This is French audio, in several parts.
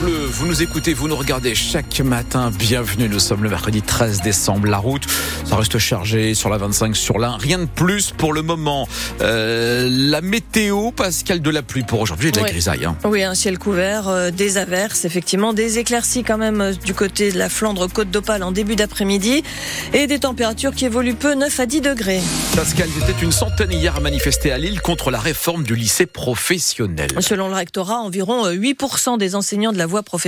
Bleu, vous nous écoutez, vous nous regardez chaque matin. Bienvenue, nous sommes le mercredi 13 décembre. La route, ça reste chargé sur la 25, sur l'un. Rien de plus pour le moment. Euh, la météo, Pascal, de la pluie pour aujourd'hui et de la grisaille. Hein. Oui, un ciel couvert, euh, des averses, effectivement, des éclaircies quand même euh, du côté de la Flandre, Côte d'Opale en début d'après-midi et des températures qui évoluent peu, 9 à 10 degrés. Pascal, il était une centaine hier à manifester à Lille contre la réforme du lycée professionnel. Selon le rectorat, environ 8% des enseignants de la voie professionnelle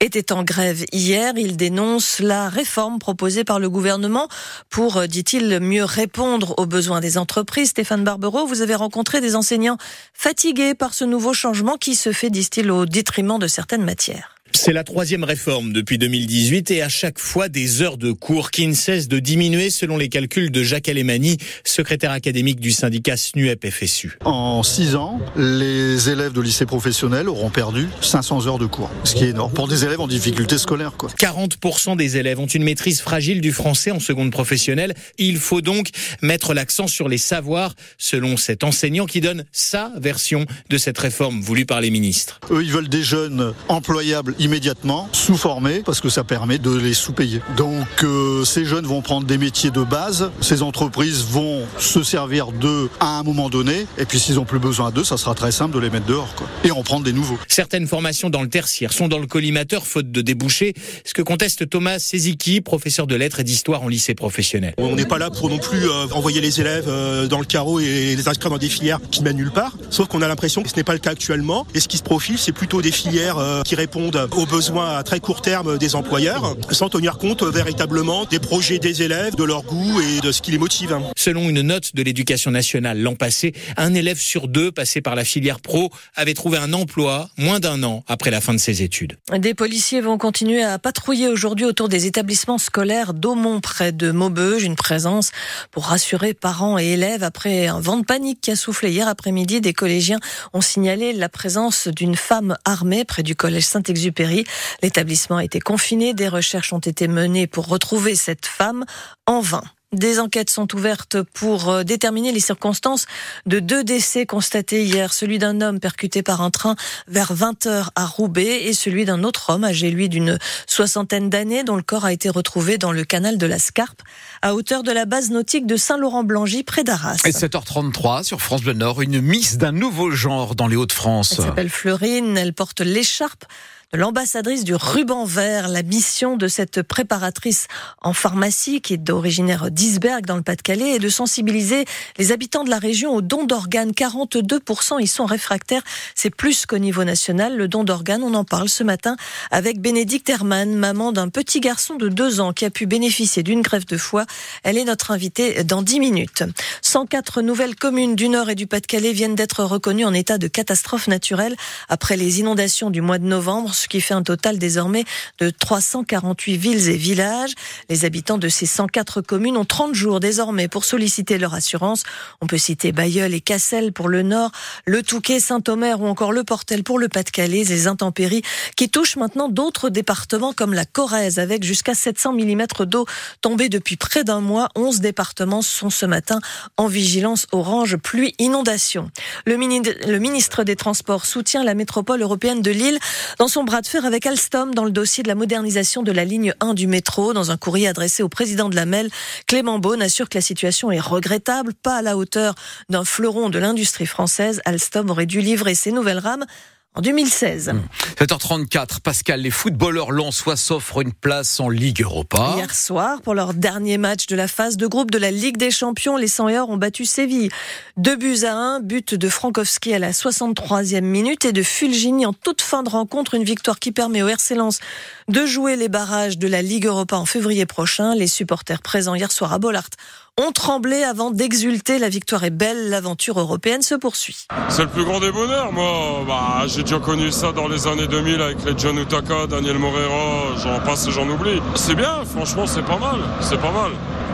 étaient en grève hier. Ils dénoncent la réforme proposée par le gouvernement pour, euh, dit-il, mieux répondre aux besoins des entreprises. Stéphane Barbero, vous avez rencontré des enseignants fatigués par ce nouveau changement qui se fait, disent-ils, au détriment de certaines matières. C'est la troisième réforme depuis 2018 et à chaque fois des heures de cours qui ne cessent de diminuer selon les calculs de Jacques Alemani, secrétaire académique du syndicat SNUEP-FSU. En six ans, les élèves de lycée professionnel auront perdu 500 heures de cours, ce qui est énorme pour des élèves en difficulté scolaire. Quoi. 40% des élèves ont une maîtrise fragile du français en seconde professionnelle. Il faut donc mettre l'accent sur les savoirs, selon cet enseignant qui donne sa version de cette réforme voulue par les ministres. Eux, ils veulent des jeunes employables immédiatement, sous-formés, parce que ça permet de les sous-payer. Donc euh, ces jeunes vont prendre des métiers de base, ces entreprises vont se servir d'eux à un moment donné, et puis s'ils ont plus besoin d'eux, ça sera très simple de les mettre dehors, quoi. et en prendre des nouveaux. Certaines formations dans le tertiaire sont dans le collimateur faute de débouchés, ce que conteste Thomas Seziki, professeur de lettres et d'histoire en lycée professionnel. On n'est pas là pour non plus euh, envoyer les élèves euh, dans le carreau et les inscrire dans des filières qui mènent nulle part, sauf qu'on a l'impression que ce n'est pas le cas actuellement, et ce qui se profile, c'est plutôt des filières qui répondent aux besoins à très court terme des employeurs, sans tenir compte véritablement des projets des élèves, de leur goût et de ce qui les motive. Selon une note de l'éducation nationale l'an passé, un élève sur deux passé par la filière pro avait trouvé un emploi moins d'un an après la fin de ses études. Des policiers vont continuer à patrouiller aujourd'hui autour des établissements scolaires d'Aumont près de Maubeuge, une présence pour rassurer parents et élèves après un vent de panique qui a soufflé hier après-midi. Des collégiens ont signalé la présence d'une femme armée près du collège Saint-Exupéry. L'établissement a été confiné. Des recherches ont été menées pour retrouver cette femme en vain. Des enquêtes sont ouvertes pour euh, déterminer les circonstances de deux décès constatés hier, celui d'un homme percuté par un train vers 20h à Roubaix et celui d'un autre homme âgé lui d'une soixantaine d'années dont le corps a été retrouvé dans le canal de la Scarpe à hauteur de la base nautique de Saint-Laurent-Blangy près d'Arras. Et 7h33 sur France Bleu Nord, une miss d'un nouveau genre dans les Hauts-de-France. Elle s'appelle Fleurine, elle porte l'écharpe l'ambassadrice du ruban vert. La mission de cette préparatrice en pharmacie, qui est originaire d'Isberg dans le Pas-de-Calais, est de sensibiliser les habitants de la région au don d'organes. 42% y sont réfractaires. C'est plus qu'au niveau national. Le don d'organes, on en parle ce matin avec Bénédicte Hermann, maman d'un petit garçon de deux ans qui a pu bénéficier d'une greffe de foie. Elle est notre invitée dans 10 minutes. 104 nouvelles communes du Nord et du Pas-de-Calais viennent d'être reconnues en état de catastrophe naturelle après les inondations du mois de novembre qui fait un total désormais de 348 villes et villages. Les habitants de ces 104 communes ont 30 jours désormais pour solliciter leur assurance. On peut citer Bayeul et Cassel pour le Nord, le Touquet, Saint-Omer ou encore le Portel pour le Pas-de-Calais, les intempéries qui touchent maintenant d'autres départements comme la Corrèze avec jusqu'à 700 mm d'eau tombée depuis près d'un mois. 11 départements sont ce matin en vigilance orange pluie inondation. Le, ministre des Transports soutient la métropole européenne de Lille dans son bras de fer avec Alstom dans le dossier de la modernisation de la ligne 1 du métro. Dans un courrier adressé au président de la MEL, Clément Beaune assure que la situation est regrettable, pas à la hauteur d'un fleuron de l'industrie française. Alstom aurait dû livrer ses nouvelles rames en 2016. 7h34, Pascal, les footballeurs lensois s'offrent une place en Ligue Europa. Hier soir, pour leur dernier match de la phase de groupe de la Ligue des Champions, les 100 ont battu Séville. Deux buts à un, but de Frankowski à la 63e minute et de Fulgini en toute fin de rencontre, une victoire qui permet au RC Lens de jouer les barrages de la Ligue Europa en février prochain. Les supporters présents hier soir à Bollard ont tremblé avant d'exulter. La victoire est belle, l'aventure européenne se poursuit. C'est le plus grand des bonheurs, moi. Bah, j'ai déjà connu ça dans les années 2000 avec les John Utaka, Daniel Morera, j'en passe et j'en oublie. C'est bien, franchement, c'est pas mal. C'est pas mal.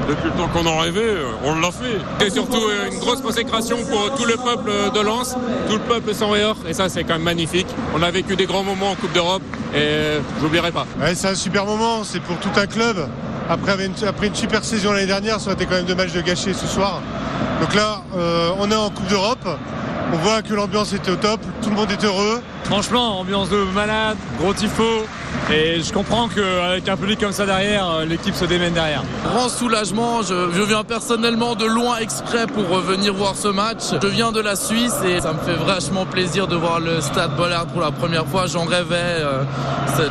Depuis le temps qu'on en rêvait, on l'a fait. Et surtout une grosse consécration pour tout le peuple de Lens, tout le peuple sans réor. Et ça, c'est quand même magnifique. On a vécu des grands moments en Coupe d'Europe et j'oublierai pas. Ouais, c'est un super moment. C'est pour tout un club. Après une, super saison l'année dernière, ça aurait été quand même dommage de gâcher ce soir. Donc là, euh, on est en Coupe d'Europe. On voit que l'ambiance était au top, tout le monde est heureux. Franchement, ambiance de malade, gros tifo. Et je comprends qu'avec un public comme ça derrière, euh, l'équipe se démène derrière. Grand soulagement, je, je, viens personnellement de loin exprès pour venir voir ce match. Je viens de la Suisse et ça me fait vachement plaisir de voir le stade Bollard pour la première fois. J'en rêvais, euh,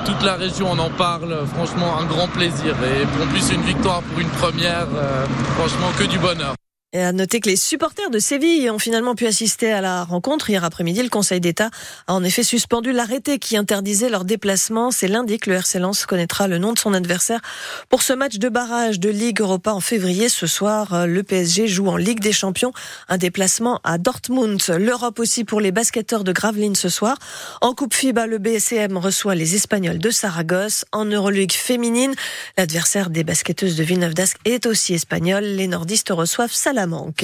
toute la région en en parle. Franchement, un grand plaisir. Et en plus, une victoire pour une première, euh, franchement, que du bonheur. Et à noter que les supporters de Séville ont finalement pu assister à la rencontre. Hier après-midi, le Conseil d'État a en effet suspendu l'arrêté qui interdisait leur déplacement. C'est lundi que le RC connaîtra le nom de son adversaire pour ce match de barrage de Ligue Europa en février. Ce soir, le PSG joue en Ligue des Champions un déplacement à Dortmund. L'Europe aussi pour les basketteurs de Gravelines ce soir. En Coupe FIBA, le BSCM reçoit les Espagnols de Saragosse. En Euroligue féminine, l'adversaire des basketteuses de Villeneuve d'Ascq est aussi espagnol. Les nordistes reçoivent Salah manque.